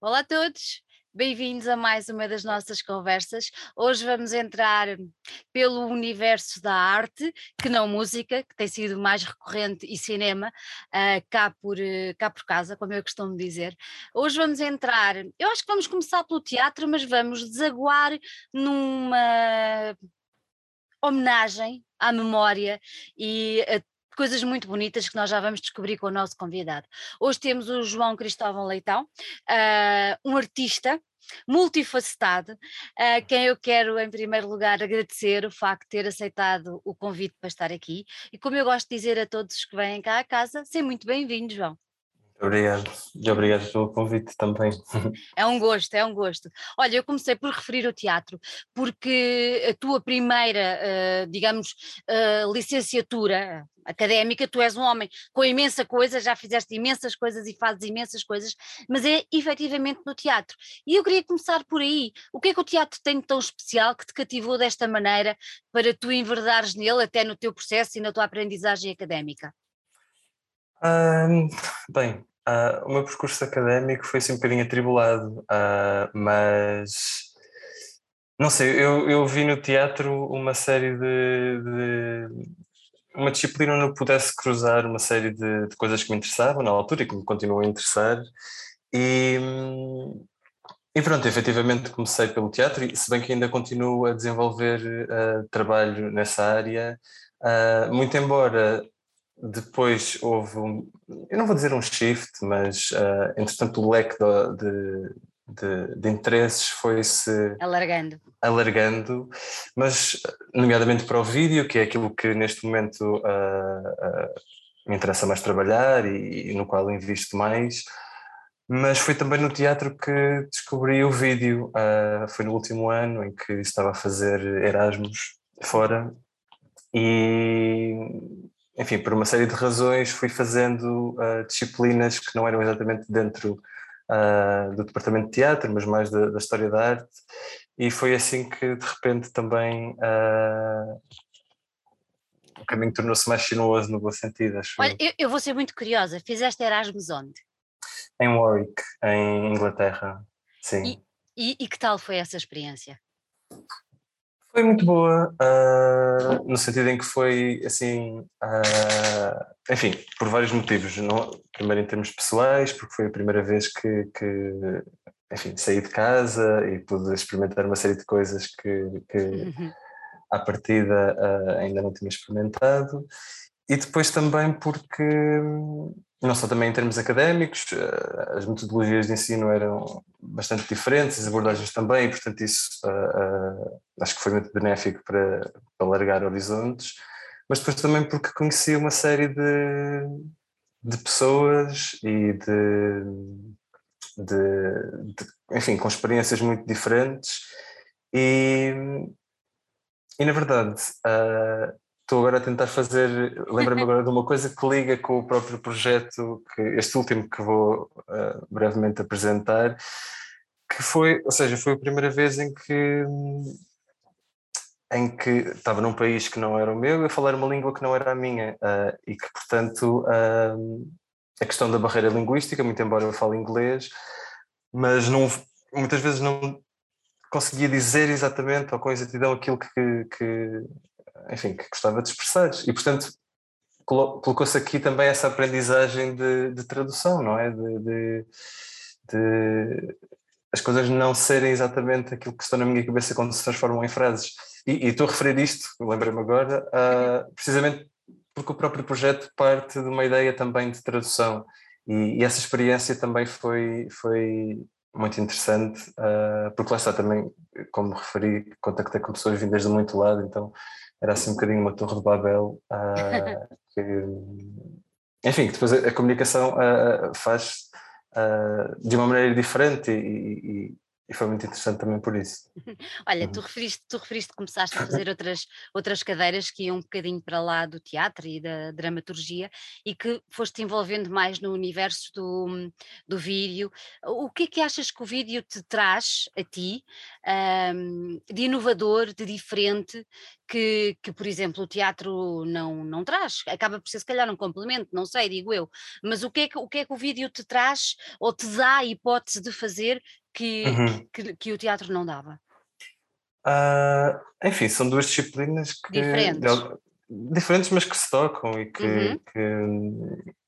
Olá a todos, bem-vindos a mais uma das nossas conversas. Hoje vamos entrar pelo universo da arte, que não música, que tem sido mais recorrente, e cinema, uh, cá, por, uh, cá por casa, como eu costumo dizer. Hoje vamos entrar, eu acho que vamos começar pelo teatro, mas vamos desaguar numa homenagem à memória e a coisas muito bonitas que nós já vamos descobrir com o nosso convidado. Hoje temos o João Cristóvão Leitão, uh, um artista multifacetado, a quem eu quero em primeiro lugar agradecer o facto de ter aceitado o convite para estar aqui e como eu gosto de dizer a todos que vêm cá a casa, seja muito bem-vindo João. Obrigado, e obrigado pelo convite também. É um gosto, é um gosto. Olha, eu comecei por referir o teatro, porque a tua primeira, uh, digamos, uh, licenciatura académica, tu és um homem com imensa coisa, já fizeste imensas coisas e fazes imensas coisas, mas é efetivamente no teatro. E eu queria começar por aí. O que é que o teatro tem de tão especial que te cativou desta maneira para tu enverdares nele, até no teu processo e na tua aprendizagem académica? Bem, uh, o meu percurso académico foi assim um bocadinho atribulado, uh, mas não sei, eu, eu vi no teatro uma série de, de uma disciplina onde eu pudesse cruzar uma série de, de, coisas que me interessavam na altura e que me continuam a interessar e, e pronto, efetivamente comecei pelo teatro e se bem que ainda continuo a desenvolver uh, trabalho nessa área, uh, muito embora depois houve um, eu não vou dizer um shift, mas uh, entretanto o leque de, de, de interesses foi-se alargando. alargando, mas nomeadamente para o vídeo, que é aquilo que neste momento uh, uh, me interessa mais trabalhar e, e, no qual invisto mais, mas foi também no teatro que descobri o vídeo, foi no último ano em que estava a fazer Erasmus fora e enfim, por uma série de razões, fui fazendo uh, disciplinas que não eram exatamente dentro uh, do departamento de teatro, mas mais da, da, história da arte, e foi assim que de repente também uh, o caminho tornou-se mais sinuoso no bom sentido. Acho Olha, eu, eu vou ser muito curiosa, fizeste Erasmus onde? Em Warwick, em Inglaterra, sim. E, e, e que tal foi essa experiência? Foi muito boa, uh, no sentido em que foi assim, uh, enfim, por vários motivos. Não, primeiro em termos pessoais, porque foi a primeira vez que, que enfim, saí de casa e pude experimentar uma série de coisas que, que uhum. à partida uh, ainda não tinha experimentado. E depois também porque não só também em termos académicos, as metodologias de ensino eram bastante diferentes, as abordagens também, e portanto isso uh, uh, acho que foi muito benéfico para, para alargar horizontes, mas depois também porque conheci uma série de, de pessoas e de, de, de, enfim, com experiências muito diferentes e, e na verdade uh, estou agora a tentar fazer, lembra-me agora de uma coisa que liga com o próprio projeto, que este último que vou uh, brevemente apresentar, que foi, ou seja, foi a primeira vez em que em que estava num país que não era o meu a falar uma língua que não era a minha uh, e que portanto uh, a questão da barreira linguística, muito embora eu fale inglês, mas não, muitas vezes não conseguia dizer exatamente ou com exatidão aquilo que, que, enfim, que gostava de expressar. E, portanto, colocou-se aqui também essa aprendizagem de, de tradução, não é? De, de, de, as coisas não serem exatamente aquilo que estão na minha cabeça quando se transformam em frases. E, e estou a referir isto, lembrei-me agora, uh, precisamente porque o próprio projeto parte de uma ideia também de tradução. E, e essa experiência também foi, foi muito interessante, uh, porque lá está também, como referi, contactei com pessoas vindas de muito lado, então era assim um bocadinho uma torre de Babel, uh, que, enfim, que depois a, a comunicação uh, faz de uma maneira diferente e, e foi muito interessante também por isso. Olha, uhum. tu, referiste, tu referiste que começaste a fazer outras, outras cadeiras que iam um bocadinho para lá do teatro e da dramaturgia e que foste envolvendo mais no universo do, do vídeo. O que é que achas que o vídeo te traz a ti um, de inovador, de diferente, que, que, por exemplo, o teatro não, não traz? Acaba por ser, se calhar, um complemento, não sei, digo eu. Mas o que é que o, que é que o vídeo te traz ou te dá a hipótese de fazer que, uhum. que, que, o teatro não dava? Uh, enfim, são duas disciplinas que, diferentes. diferentes, mas que se tocam e que, uhum. que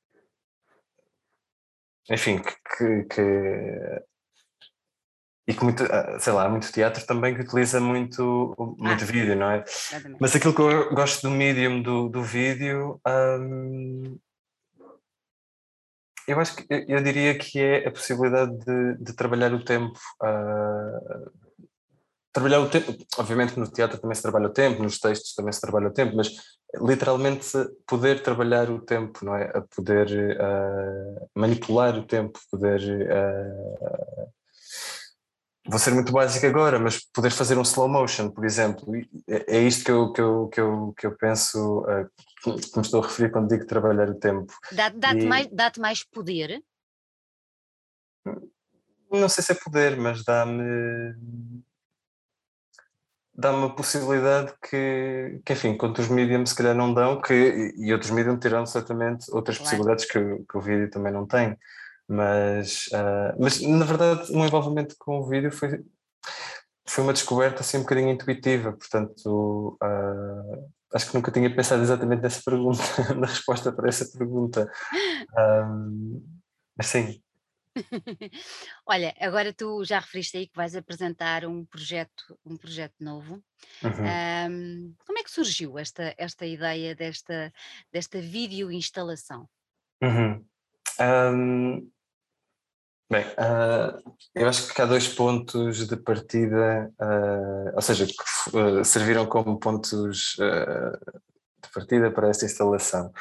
enfim, que, que, e que muito, ah, sei lá, há muito teatro também que utiliza muito, muito ah, vídeo, não é? Exatamente. Mas aquilo que eu gosto do medium do, do vídeo, hum, eu acho que eu diria que é a possibilidade de, de trabalhar o tempo. Uh, trabalhar o tempo, obviamente no teatro também se trabalha o tempo, nos textos também se trabalha o tempo, mas literalmente poder trabalhar o tempo, não é? A poder uh, manipular o tempo, poder. Uh, vou ser muito básico agora, mas poder fazer um slow motion, por exemplo, é, é isto que eu, que eu, que eu, que eu penso, que me estou a referir quando digo trabalhar o tempo. Dá-te dá e... mais, dá mais poder? Não sei se é poder, mas dá-me dá-me a possibilidade que, que, enfim, que outros mediums se calhar não dão, que, e outros mediums terão certamente outras claro. possibilidades que, que, o vídeo também não tem. Mas, uh, mas na verdade o meu envolvimento com o vídeo foi, foi uma descoberta assim um bocadinho intuitiva, portanto uh, acho que nunca tinha pensado exatamente nessa pergunta, na resposta para essa pergunta. Um, mas sim, Olha, agora tu já referiste aí que vais apresentar um projeto, um projeto novo. Uhum. como é que surgiu esta, esta ideia desta, desta vídeo instalação? Uhum. Um, bem, uh, eu acho que há dois pontos de partida, uh, ou seja, que uh, serviram como pontos de partida para esta instalação.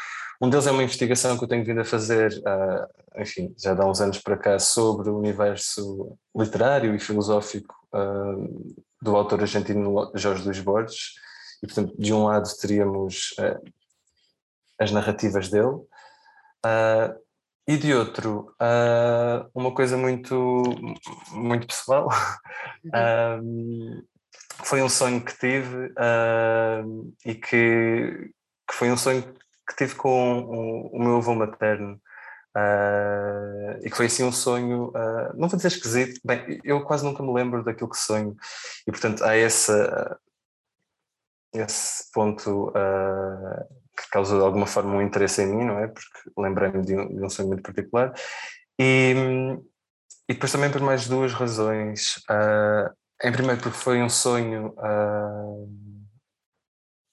Um deles é uma investigação que eu tenho vindo a fazer, uh, enfim, já há uns anos para cá, sobre o universo literário e filosófico uh, do autor argentino Jorge Luís Borges. E, portanto, de um lado teríamos uh, as narrativas dele, e de outro, uma coisa muito, muito pessoal. Uhum. foi um sonho que tive e que, que foi um sonho que tive com o, o meu avô materno. Uh, e que foi assim um sonho, uh, não vou dizer esquisito, bem, eu quase nunca me lembro daquilo que sonho, e portanto há esse, uh, esse ponto que causou de alguma forma um interesse em mim, não é? Porque lembrei-me de, um, de, um sonho muito particular, e, e depois também por mais duas razões. em primeiro, porque foi um sonho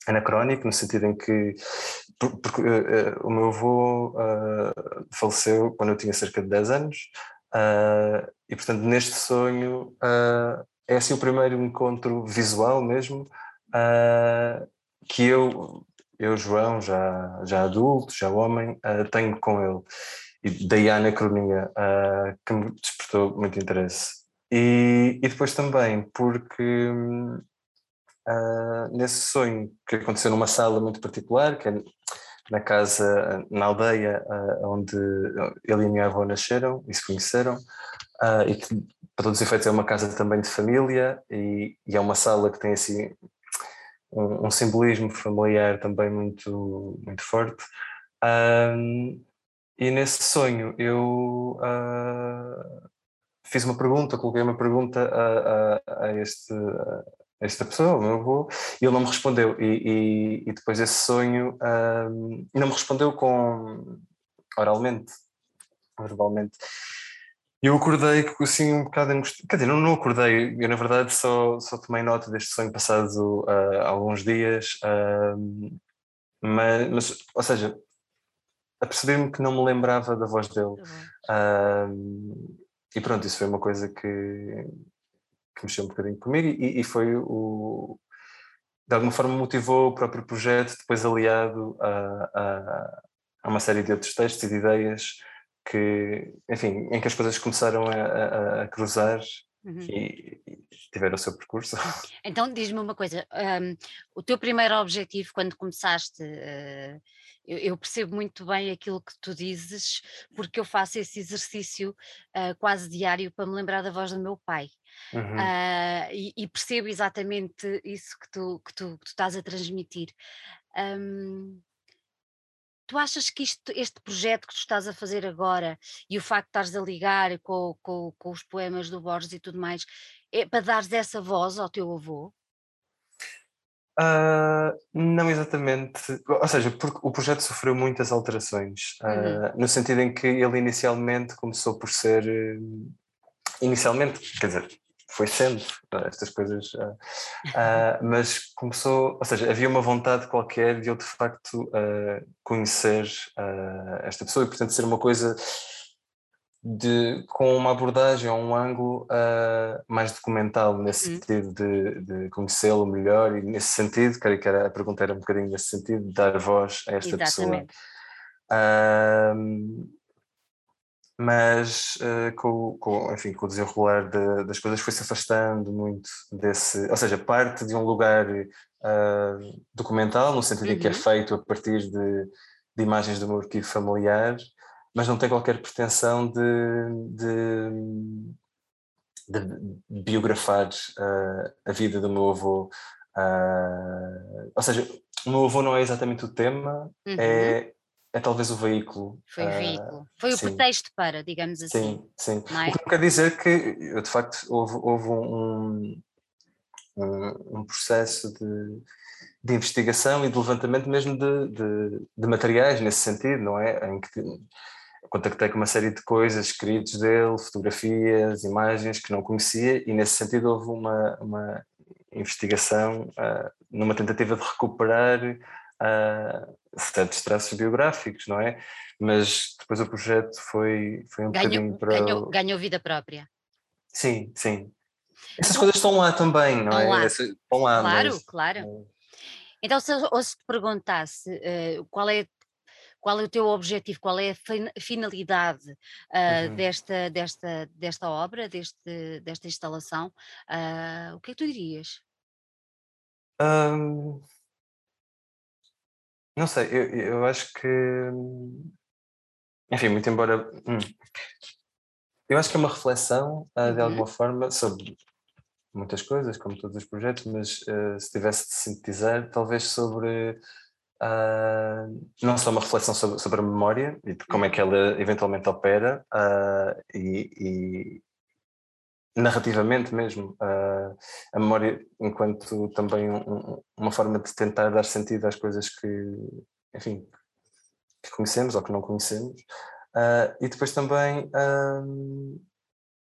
anacrónico, no sentido em que porque uh, o meu avô uh, faleceu quando eu tinha cerca de 10 anos uh, e portanto neste sonho é assim o primeiro encontro visual mesmo que eu, eu João, já, já adulto, já homem, tenho com ele. E daí a anacronia que me despertou muito interesse. E, e depois também porque uh, nesse sonho que aconteceu numa sala muito particular, que é na casa, na aldeia uh, onde ele e a minha avó nasceram e se conheceram, uh, e que para todos os efeitos é uma casa também de família e, e é uma sala que tem assim um, um simbolismo familiar também muito, muito forte. Um, e nesse sonho eu uh, fiz uma pergunta, coloquei uma pergunta a, a, a este, esta pessoa, o meu avô, e ele não me respondeu. E, e, e depois esse sonho um, não me respondeu com oralmente, verbalmente. Eu acordei assim um bocado angustiado. Quer dizer, não, não acordei, eu na verdade só, só tomei nota deste sonho passado uh, alguns dias, uh, mas, mas, ou seja, apercebi-me que não me lembrava da voz dele. Uhum. Uh, e pronto, isso foi uma coisa que, que mexeu um bocadinho comigo e, e, foi o. De alguma forma motivou o próprio projeto, depois aliado a, a, a uma série de outros textos e de ideias que, enfim, em que as coisas começaram a, a, a cruzar uhum. e, e, tiveram o seu percurso. Então diz-me uma coisa, um, o teu primeiro objetivo quando começaste, uh, eu, eu, percebo muito bem aquilo que tu dizes, porque eu faço esse exercício uh, quase diário para me lembrar da voz do meu pai. Uhum. Uh, e, e, percebo exatamente isso que tu, que tu, que tu estás a transmitir. Um, tu achas que isto, este projeto que tu estás a fazer agora e o facto de estares a ligar com, com, com os poemas do Borges e tudo mais, é para dares essa voz ao teu avô? Uh, não exatamente, ou seja, porque o projeto sofreu muitas alterações, uh, uhum. no sentido em que ele inicialmente começou por ser, uh, inicialmente, quer dizer, foi sendo estas coisas, uh, uh, mas começou, ou seja, havia uma vontade qualquer de eu de facto uh, conhecer esta pessoa e portanto ser uma coisa de, com uma abordagem ou um ângulo mais documental nesse uhum. sentido de, de conhecê-lo melhor e nesse sentido, creio que era, a pergunta era um bocadinho nesse sentido, de dar voz a esta Exatamente. pessoa mas uh, com, com, enfim, com o desenrolar de, das coisas foi-se afastando muito desse, ou seja, parte de um lugar uh, documental, no sentido uhum. em que é uhum. feito a partir de, de, imagens do meu arquivo familiar, mas não tem qualquer pretensão de, de, de biografar uh, a vida do meu avô. ou seja, o meu avô não é exatamente o tema, uhum. é é talvez o veículo. Foi o ah, veículo. Foi o pretexto para, digamos assim. Sim, sim. É? O que não quer dizer que, eu, de facto, houve, houve um, um, um, processo de, de investigação e de levantamento mesmo de, de, de, materiais nesse sentido, não é? Em que contactei com uma série de coisas, escritos dele, fotografias, imagens que não conhecia e nesse sentido houve uma, uma investigação uh, numa tentativa de recuperar uh, certos traços biográficos, não é? Mas depois o projeto foi, foi um ganhou, bocadinho para. Ganhou, ganhou vida própria. Sim, sim. Essas então, coisas estão lá também, não é? Lá. Essas, estão lá. Claro, mas, claro. É... Então, se, ou se te perguntasse uh, qual é qual é o teu objetivo, qual é a finalidade uh, uhum. desta, desta, desta obra, deste, desta instalação, uh, o que é que tu dirias? Um, não sei, eu, eu acho que. Enfim, muito embora. Hum, eu acho que é uma reflexão, uh, de uhum. alguma forma, sobre muitas coisas, como todos os projetos, mas uh, se tivesse de sintetizar, talvez sobre. Uh, não só uma reflexão sobre, sobre a memória e de como é que uhum. ela eventualmente opera e, narrativamente mesmo, uh, a memória enquanto também um, uma forma de tentar dar sentido às coisas que, enfim, que conhecemos ou que não conhecemos. Uh, e depois também, uh,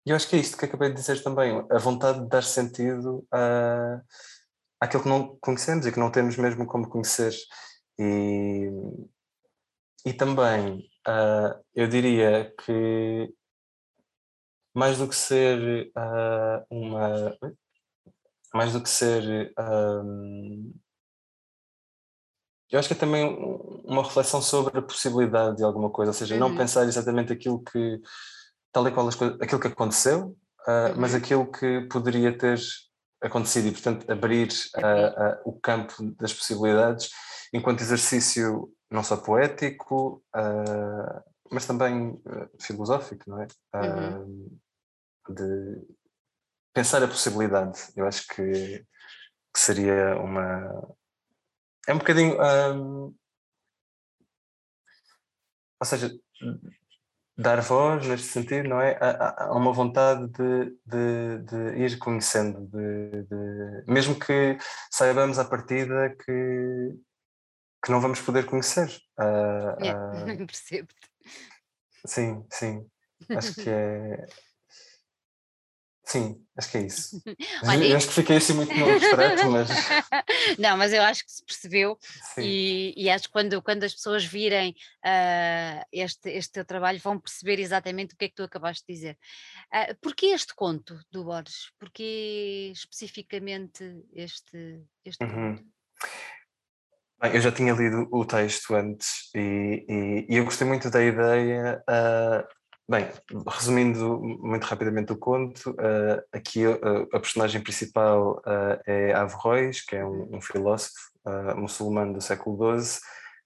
eu acho que é isto que acabei de dizer também, a vontade de dar sentido uh, àquilo que não conhecemos e que não temos mesmo como conhecer. E, e também, eu diria que mais do que ser uh, uma. Mais do que ser. Um, eu acho que é também uma reflexão sobre a possibilidade de alguma coisa, ou seja, uhum. não pensar exatamente aquilo que. tal e qual as coisas, aquilo que aconteceu, uh, uhum. mas aquilo que poderia ter acontecido e, portanto, abrir uh, o campo das possibilidades enquanto exercício não só poético, mas também filosófico, não é? Uhum de pensar a possibilidade. Eu acho que, que seria uma. É um bocadinho. Um, ou seja, dar voz neste sentido, não é? Há, uma vontade de, de, de ir conhecendo, de, de, mesmo que saibamos à partida que, que não vamos poder conhecer. Uh, é, uh, Percebo-te. Sim, sim. Acho que é, Sim, acho que é isso. Olha, eu acho que fiquei assim muito no abstrato, mas. Não, mas eu acho que se percebeu e, e, acho que quando, quando as pessoas virem uh, este, este teu trabalho vão perceber exatamente o que é que tu acabaste de dizer. Uh, porquê este conto do Borges? Porquê especificamente este, este uhum. conto? Bem, eu já tinha lido o texto antes e, e, e eu gostei muito da ideia uh, Bem, resumindo muito rapidamente o conto, uh, aqui uh, a personagem principal é Averroes, que é um, um filósofo muçulmano do século XII,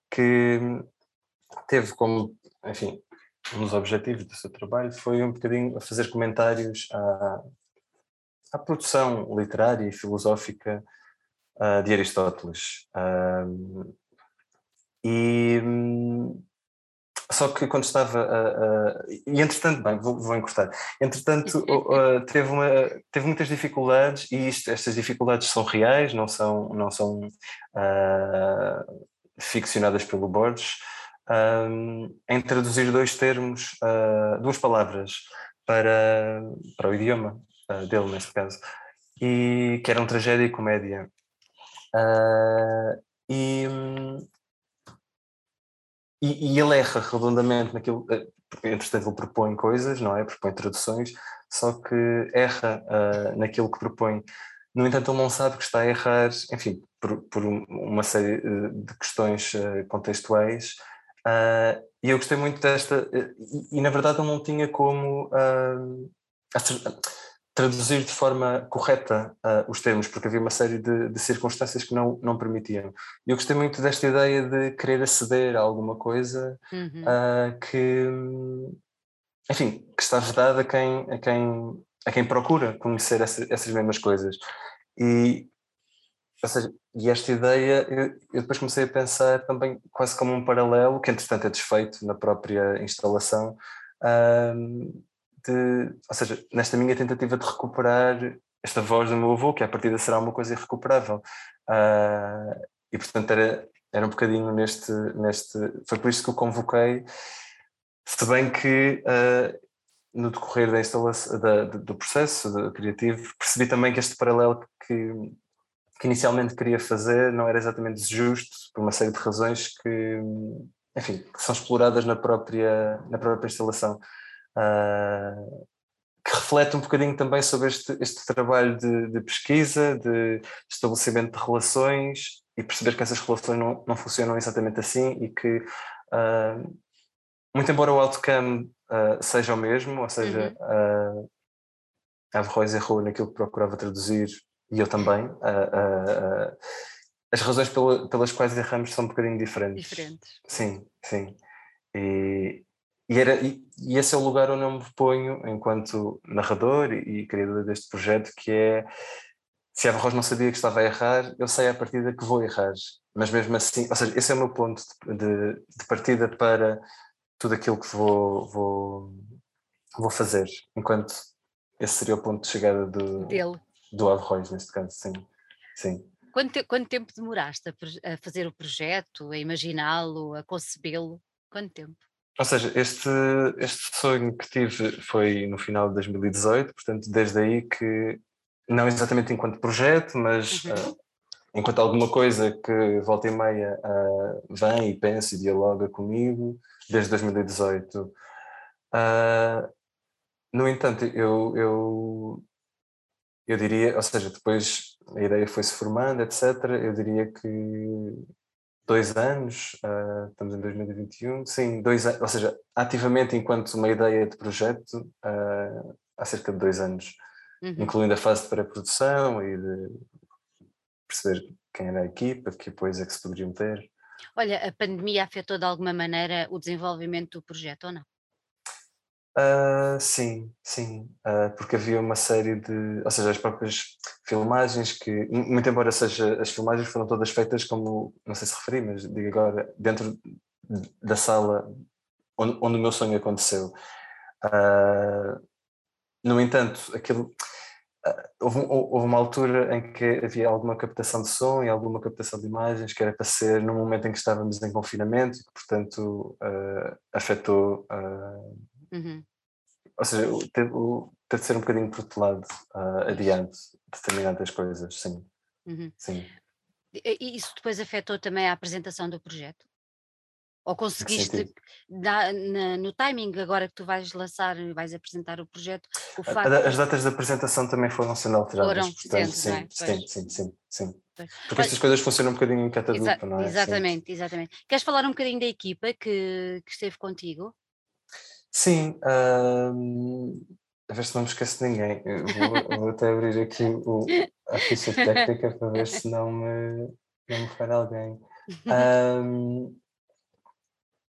que teve como, enfim, um dos objetivos do seu trabalho foi um bocadinho fazer comentários à, à produção literária e filosófica de Aristóteles. e hum, só que quando estava a, e entretanto, bem, vou, vou encurtar, entretanto uh, teve, uma, teve muitas dificuldades e isto, estas dificuldades são reais, não são, não são uh, ficcionadas pelo Borges, um, em traduzir dois termos, uh, duas palavras para, para o idioma uh, dele, neste caso, e que eram tragédia e comédia. Uh, e, e, e, ele erra redondamente naquilo, eh, entretanto ele propõe coisas, não é? Propõe traduções, só que erra uh, naquilo que propõe. No entanto, ele não sabe que está a errar, enfim, por, por uma série eh, de questões uh, contextuais. Uh, e eu gostei muito desta, e, e, na verdade ele não tinha como traduzir de forma correta uh, os termos, porque havia uma série de, de, circunstâncias que não, não permitiam. E eu gostei muito desta ideia de querer aceder a alguma coisa uhum. uh, que, enfim, que está vedada a quem, a quem, a quem procura conhecer essa, essas mesmas coisas. E, ou seja, e esta ideia, eu, eu, depois comecei a pensar também quase como um paralelo, que entretanto é desfeito na própria instalação, uh, de, ou seja, nesta minha tentativa de recuperar esta voz do meu avô, que a partir de será uma coisa irrecuperável. Uh, e portanto era, era um bocadinho neste, neste. Foi por isso que o convoquei, se bem que uh, no decorrer da instalação, da, do processo criativo, percebi também que este paralelo que, que inicialmente queria fazer não era exatamente justo, por uma série de razões que, enfim, que são exploradas na própria, na própria instalação uh, que reflete um bocadinho também sobre este, este trabalho de, de, pesquisa, de estabelecimento de relações e perceber que essas relações não, não funcionam exatamente assim e que, uh, muito embora o outcome uh, seja o mesmo, ou seja, uhum. a Averroes errou naquilo que procurava traduzir e eu também, as razões pela, pelas quais erramos são um bocadinho diferentes. Diferentes. Sim, sim. E, e, era, e, e, esse é o lugar onde eu me ponho enquanto narrador e, criador deste projeto, que é se a Rosa não sabia que estava a errar, eu sei a partida que vou errar. Mas mesmo assim, ou seja, esse é o meu ponto de, de partida para tudo aquilo que vou, vou, vou fazer, enquanto esse seria o ponto de chegada do, Dele. do Averroes, neste caso, sim. sim. Quanto, quanto tempo demoraste a, a fazer o projeto, a imaginá-lo, a concebê-lo? Quanto tempo? Ou seja, este, este sonho que tive foi no final de 2018, portanto, desde aí que, não exatamente enquanto projeto, mas uhum. uh, enquanto alguma coisa que volta e meia uh, vem e pensa e dialoga comigo, desde 2018. Uh, ah, no entanto, eu, eu, eu diria, ou seja, depois a ideia foi-se formando, etc. Eu diria que dois anos, uh, estamos em 2021, sim, dois anos, ou seja, ativamente enquanto uma ideia de projeto, uh, há cerca de dois anos, uhum. incluindo a fase de pré-produção e de perceber quem era a equipa, que apoios é que se poderiam ter. Olha, a pandemia afetou de alguma maneira o desenvolvimento do projeto ou não? Uh, sim, sim, uh, porque havia uma série de, ou seja, as próprias filmagens que, muito embora seja, as filmagens foram todas feitas como, não sei se referi, mas digo agora, dentro da sala onde, onde o meu sonho aconteceu. Uh, no entanto, aquilo, houve, houve, uma altura em que havia alguma captação de som e alguma captação de imagens que era para ser no momento em que estávamos em confinamento e que, portanto, afetou Uhum. Ou seja, teve, teve de ser um bocadinho protelado uh, adiante determinadas coisas, sim. Uhum. sim. E isso depois afetou também a apresentação do projeto? Ou conseguiste, na, na, no timing agora que tu vais lançar, vais apresentar o projeto, o facto... As datas de apresentação também foram sendo alteradas, foram portanto, sim, é? sim, sim, sim, sim, Porque estas coisas funcionam um bocadinho em catadupa, não é? Exatamente, sim. exatamente. Queres falar um bocadinho da equipa que, que esteve contigo? Sim, a ver se não me esqueço de ninguém. Vou, vou, até abrir aqui o, a ficha técnica para ver se não me, não me falha alguém.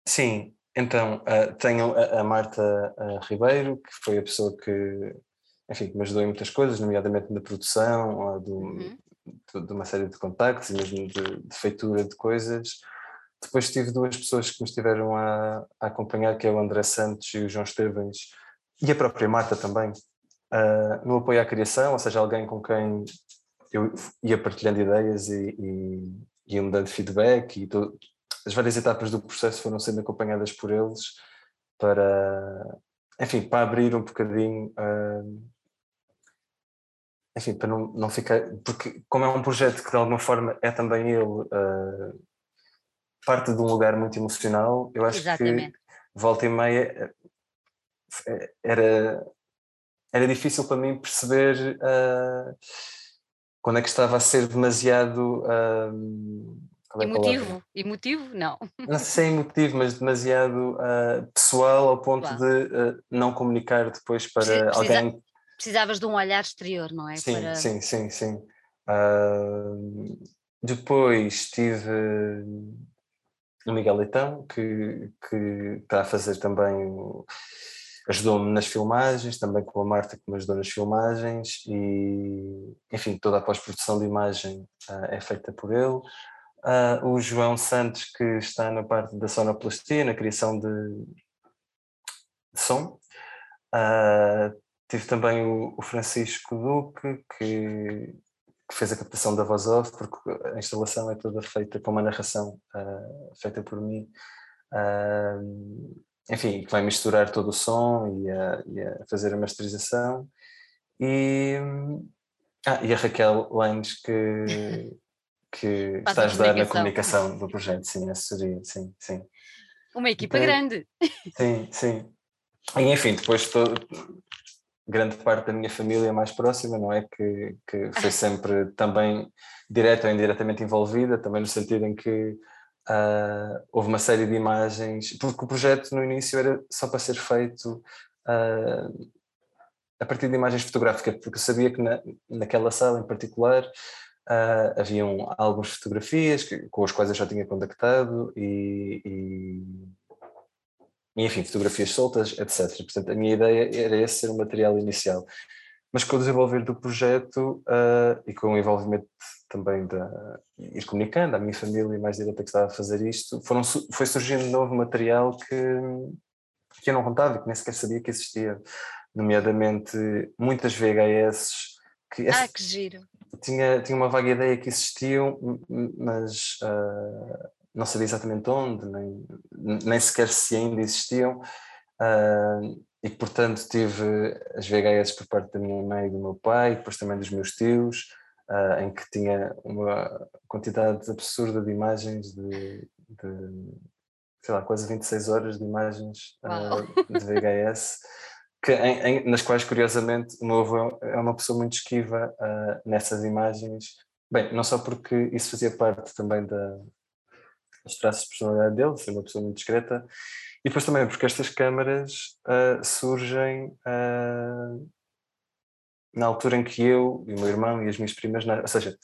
Sim, então uh, tenho a, a Marta uh, Ribeiro, que foi a pessoa que, enfim, me ajudou em muitas coisas, nomeadamente na produção, do, uhum. de, de, uma série de contactos e mesmo de, de, feitura de coisas. Depois tive duas pessoas que me estiveram a, a acompanhar, que é o André Santos e o João Estevens, e a própria Marta também, uh, no apoio à criação, ou seja, alguém com quem eu ia partilhando ideias e, e iam dando feedback e as várias etapas do processo foram sendo acompanhadas por eles para, enfim, para abrir um bocadinho, uh, enfim, para não, não ficar, porque como é um projeto que de alguma forma é também ele uh, parte de um lugar muito emocional, eu acho Exatamente. que volta e meia eh, era, era difícil para mim perceber uh, quando é que estava a ser demasiado uh, é emotivo? Emotivo? Não. Não sei se é emotivo, mas demasiado uh, pessoal ao ponto de não comunicar depois para Precisa, alguém. Precisavas de um olhar exterior, não é? Sim, para... sim, sim, sim. Uh, depois tive o Miguel Leitão, que, que está a fazer também. Ajudou-me nas filmagens, também com a Marta que me ajudou nas filmagens e, enfim, toda a pós-produção de imagem é feita por ele. Uh, o João Santos, que está na parte da sonoplastia, na criação de, de som. Uh, tive também o, o Francisco Duque, que, que, fez a captação da voz off, porque a instalação é toda feita com uma narração uh, feita por mim. enfim, que vai misturar todo o som e a, e a fazer a masterização. E, ah, e a Raquel Lanes, que que está a ajudar na comunicação do projeto, sim, assessoria, sim, sim. Uma equipa então, grande. Sim, sim. E enfim, depois todo, grande parte da minha família mais próxima, não é? Que, que foi sempre também direta ou indiretamente envolvida, também no sentido em que uh, houve uma série de imagens, porque o projeto no início era só para ser feito uh, a partir de imagens fotográficas, porque eu sabia que na, naquela sala em particular Uh, haviam algumas fotografias que, com as quais eu já tinha contactado e, e, e, enfim, fotografias soltas, etc. Portanto, a minha ideia era esse ser o material inicial. Mas com o desenvolver do projeto uh, e com o envolvimento também da ir comunicando à minha família mais direta que estava a fazer isto, foram, foi surgindo novo material que, que eu não contava e que nem sequer sabia que existia, nomeadamente muitas VHS que, ah, que giro tinha, tinha uma vaga ideia que existiam, mas uh, não sabia exatamente onde, nem, nem sequer se ainda existiam. Uh, e portanto tive as VHS por parte da minha mãe e do meu pai, depois também dos meus tios, uh, em que tinha uma quantidade absurda de imagens de, de sei lá, quase 26 horas de imagens uh, de VHS que, em, em, nas quais, curiosamente, o meu avô é uma pessoa muito esquiva nessas imagens. Bem, não só porque isso fazia parte também da, dos traços de personalidade dele, ser uma pessoa muito discreta, e depois também porque estas câmaras uh, surgem uh, na altura em que eu e o meu irmão e as minhas primas, ou seja,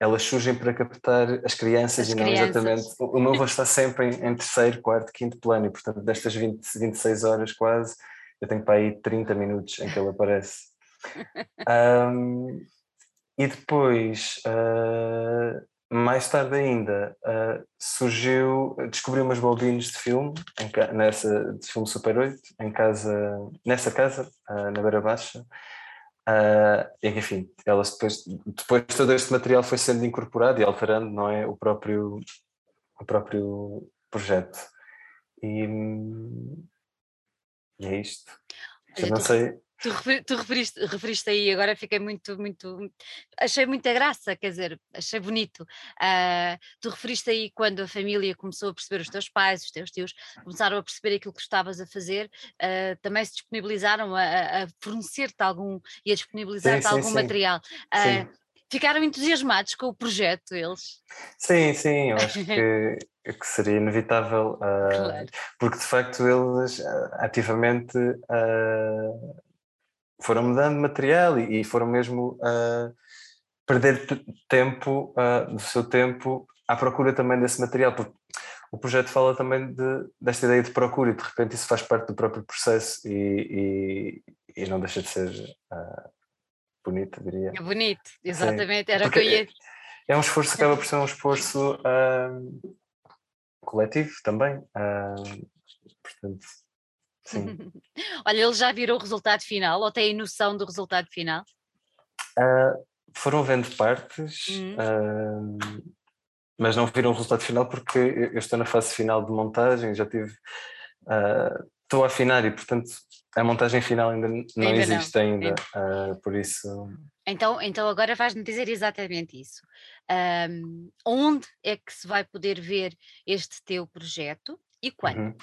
elas surgem para captar as crianças as e não crianças. exatamente. O meu avô está sempre em, em, terceiro, quarto, quinto plano, e portanto, destas 20, 26 horas quase, eu tenho para aí 30 minutos em que ele aparece. Um, e depois, uh, mais tarde ainda, uh, surgiu, descobri umas bobinas de filme, em, nessa, de filme Super 8, em casa, nessa casa, uh, na Beira Baixa. Uh, enfim, elas depois, depois todo este material foi sendo incorporado e alterando, não é, o próprio, o próprio projeto. E, e é isto. Olha, não sei. Tu, tu referiste, referiste, aí, agora fiquei muito, muito. Achei muita graça, quer dizer, achei bonito. Uh, tu referiste aí quando a família começou a perceber, os teus pais, os teus tios, começaram a perceber aquilo que estavas a fazer, uh, também se disponibilizaram a, a fornecer-te algum e a disponibilizar-te algum sim. material. Uh, ficaram entusiasmados com o projeto, eles? Sim, sim, eu acho que que seria inevitável, uh, claro. porque de facto eles uh, ativamente uh, foram mudando material e, e foram mesmo perder tempo, do seu tempo, à procura também desse material, porque o projeto fala também de, desta ideia de procura e de repente isso faz parte do próprio processo e, e, e não deixa de ser bonito, diria. É bonito, exatamente, Sim. era porque o que eu ia. É um esforço, acaba por ser um esforço coletivo também. Uh, portanto, sim. Olha, eles já viram o resultado final ou têm noção do resultado final? Uh, foram vendo partes, uhum. uh, mas não viram o resultado final porque eu estou na fase final de montagem, já tive. estou a afinar e, portanto, a montagem final ainda não ainda existe não. ainda, ainda. por isso. Então, então agora vais-me dizer exatamente isso. Um, onde é que se vai poder ver este teu projeto e quando? Uhum.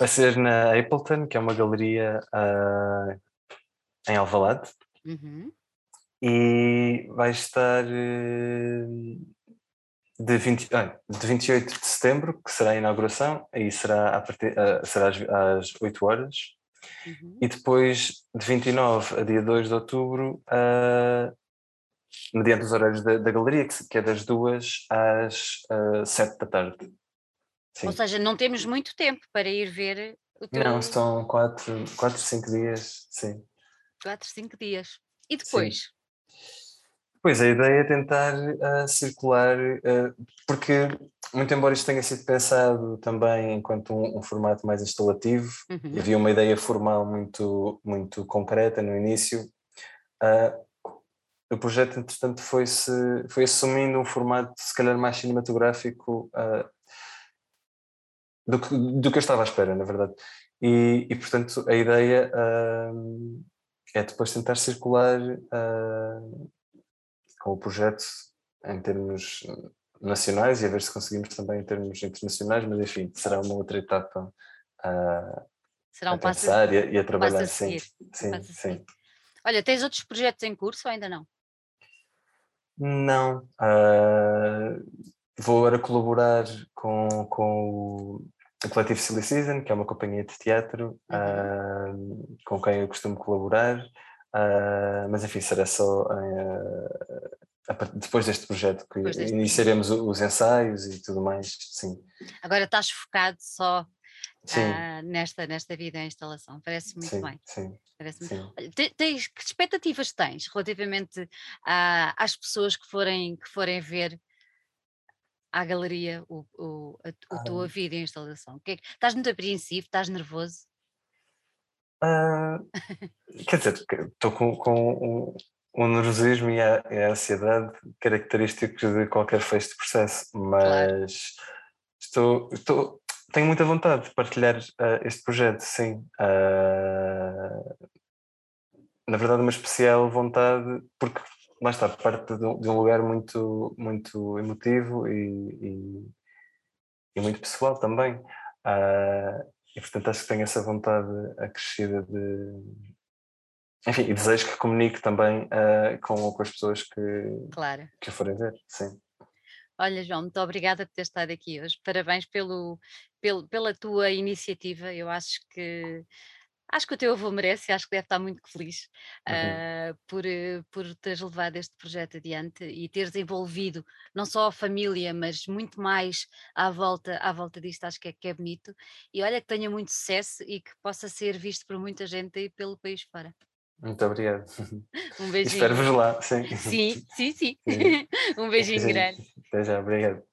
Vai ser na Appleton, que é uma galeria uh, em Alvalade. Uhum. E vai estar uh, de, 20, ah, de 28 de setembro, que será a inauguração, aí será, a partir, uh, será às, às 8 horas. Uhum. E depois, de 29 a dia 2 de outubro, mediante os horários da, da galeria, que, que, é das 2 às uh, ah, 7 da tarde. Sim. Ou seja, não temos muito tempo para ir ver o teu... Não, são 4, 4 5 dias, sim. 4, 5 dias. E depois? Sim. Pois, a ideia é tentar uh, circular, uh, porque, muito embora isto tenha sido pensado também enquanto um, um formato mais instalativo, uhum. havia uma ideia formal muito, muito concreta no início, uh, o projeto, entretanto, foi-se foi assumindo um formato, se calhar, mais cinematográfico do, que, do que eu estava à espera, na verdade. E, e portanto, a ideia é depois tentar circular com o projeto em termos nacionais e a ver se conseguimos também em termos internacionais, mas enfim, será uma outra etapa a, será um a pensar a, e, a, trabalhar. sim, sim, sim. Olha, tens outros projetos em curso ou ainda não? Não. Uh, vou agora colaborar com, com o, o Coletivo Silly Season, que é uma companhia de teatro uh, com quem eu costumo colaborar. Uh, mas enfim, será só uh, depois deste projeto que deste iniciaremos projeto. os ensaios e tudo mais, sim. Agora estás focado só uh, nesta, nesta vida em instalação, parece muito sim, bem. Sim, parece sim. Muito... Tens, que expectativas tens relativamente às pessoas que forem, que forem ver à galeria o, o, a, a tua vida em instalação? Que é que, estás muito apreensivo, estás nervoso? Uh, quer dizer, estou com, com um, um nervosismo e a, e a, ansiedade característicos de qualquer fecho de processo, mas claro. estou, estou, tenho muita vontade de partilhar uh, este projeto, sim. Uh, na verdade, uma especial vontade, porque lá está, parte de um, de um lugar muito, muito emotivo e, e, e muito pessoal também. Uh, e portanto acho que tenho essa vontade acrescida de. Enfim, e desejo que comunique também uh, com, com as pessoas que, claro. que forem ver, sim. Olha, João, muito obrigada por ter estado aqui hoje. Parabéns pelo, pelo, pela tua iniciativa. Eu acho que acho que o teu avô merece, acho que deve estar muito feliz uhum. uh, por, eh, por teres levado este projeto adiante e teres envolvido não só a família, mas muito mais à volta, à volta disto, acho que é, que é bonito. E olha que tenha muito sucesso e que possa ser visto por muita gente aí pelo país fora. Muito obrigado. Um beijinho. Espero-vos lá, sim. Sim, sim, sim. sim. um beijinho grande. Até já, obrigado.